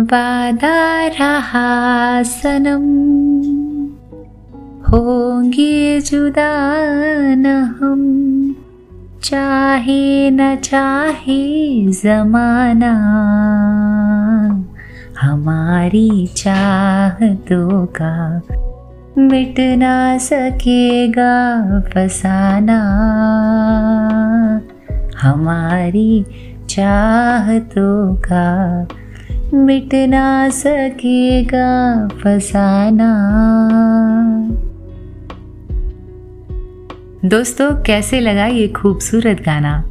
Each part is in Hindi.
वादा रहा सनम होंगे जुदा न हम चाहे न चाहे जमाना। हमारी चाहतों का मिट ना सकेगा फसाना। हमारी चाहतों का मिट ना सकेगा फसाना। दोस्तों, कैसे लगा ये खूबसूरत गाना?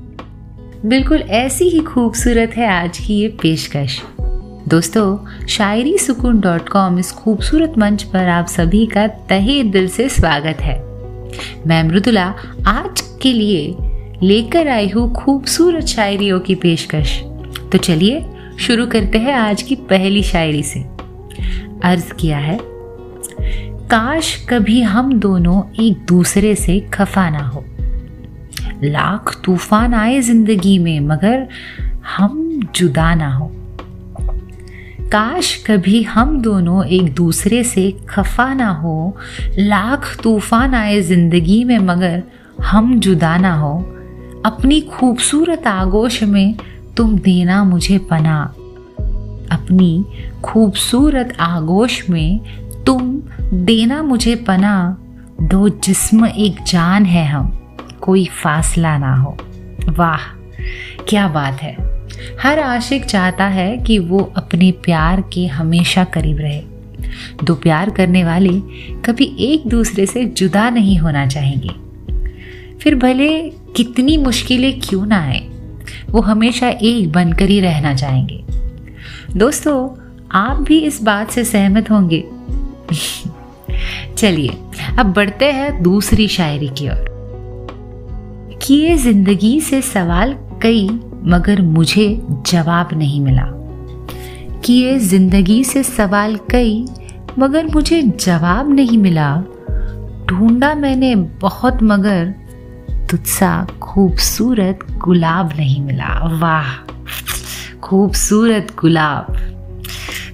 बिल्कुल ऐसी ही खूबसूरत है आज की ये पेशकश। दोस्तों, शायरी सुकून डॉट कॉम इस खूबसूरत मंच पर आप सभी का तहे दिल से स्वागत है। मैं मृदुला आज के लिए लेकर आई हूँ खूबसूरत शायरियों की पेशकश। तो चलिए शुरू करते हैं आज की पहली शायरी से। अर्ज़ किया है, काश कभी हम दोनों एक दूसरे से खफा ना हो। लाख तूफ़ान आए ज़िंदगी में, मगर हम जुदा ना हो। काश कभी हम दोनों एक दूसरे से खफा ना हो। लाख तूफ़ान आए ज़िंदगी में, मगर हम जुदा ना हो। अपनी खूबसूरत आगोश में तुम देना मुझे पना अपनी खूबसूरत आगोश में तुम देना मुझे पना, दो जिस्म एक जान है हम, कोई फासला ना हो। वाह, क्या बात है। हर आशिक चाहता है कि वो अपने प्यार के हमेशा करीब रहे। दो प्यार करने वाले कभी एक दूसरे से जुदा नहीं होना चाहेंगे। फिर भले कितनी मुश्किलें क्यों ना आए, वो हमेशा एक बनकर ही रहना चाहेंगे। दोस्तों, आप भी इस बात से सहमत होंगे। चलिए, अब बढ़ते हैं दूसरी शायरी की ओर। किए ज़िंदगी से सवाल कई, मगर मुझे जवाब नहीं मिला। किए ज़िंदगी से सवाल कई, मगर मुझे जवाब नहीं मिला। ढूंढा मैंने बहुत, मगर तुझसा खूबसूरत गुलाब नहीं मिला। वाह! खूबसूरत गुलाब।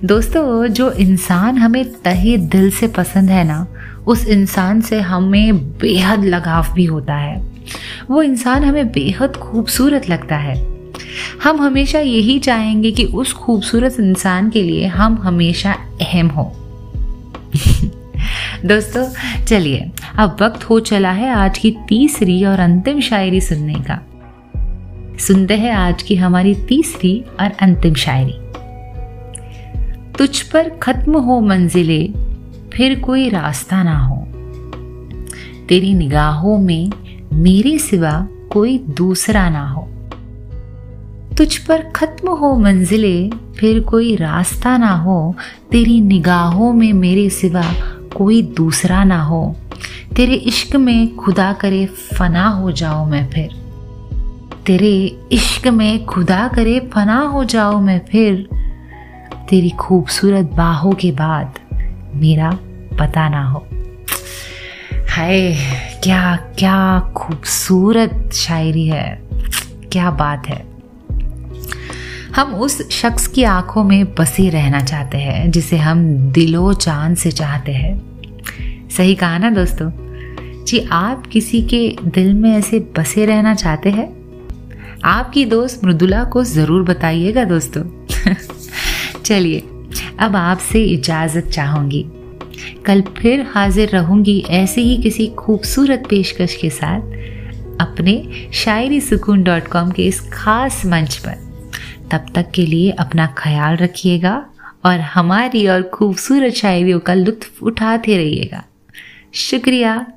दोस्तों, जो इंसान हमें तहे दिल से पसंद है ना, उस इंसान से हमें बेहद लगाव भी होता है। वो इंसान हमें बेहद खूबसूरत लगता है। हम हमेशा यही चाहेंगे कि उस खूबसूरत इंसान के लिए हम हमेशा अहम हो। दोस्तों, चलिए, अब वक्त हो चला है आज की तीसरी और अंतिम शायरी सुनने का। सुनते हैं आज की हमारी तीसरी और अंतिम शायरी। तुझ पर खत्म हो मंजिले, फिर कोई रास्ता ना हो। तेरी निगाहों में मेरे सिवा कोई दूसरा ना हो। तुझ पर खत्म हो मंजिले, फिर कोई रास्ता ना हो। तेरी निगाहों में मेरे सिवा कोई दूसरा ना हो। तेरे इश्क में खुदा करे फना हो जाओ मैं फिर। तेरे इश्क में खुदा करे फना हो जाओ मैं फिर। तेरी खूबसूरत बाहों के बाद मेरा पता ना हो। हाय, क्या क्या खूबसूरत शायरी है। क्या बात है। हम उस शख्स की आँखों में बसे रहना चाहते हैं, जिसे हम दिलो जान से चाहते हैं। सही कहा ना दोस्तों? जी, आप किसी के दिल में ऐसे बसे रहना चाहते हैं? आपकी दोस्त मृदुला को ज़रूर बताइएगा दोस्तों। चलिए, अब आपसे इजाज़त चाहूँगी। कल फिर हाजिर रहूँगी ऐसे ही किसी खूबसूरत पेशकश के साथ अपने शायरी सुकून डॉट कॉम के इस खास मंच पर। तब तक के लिए अपना ख्याल रखिएगा और हमारी और खूबसूरत शायरियों का लुत्फ उठाते रहिएगा। शुक्रिया।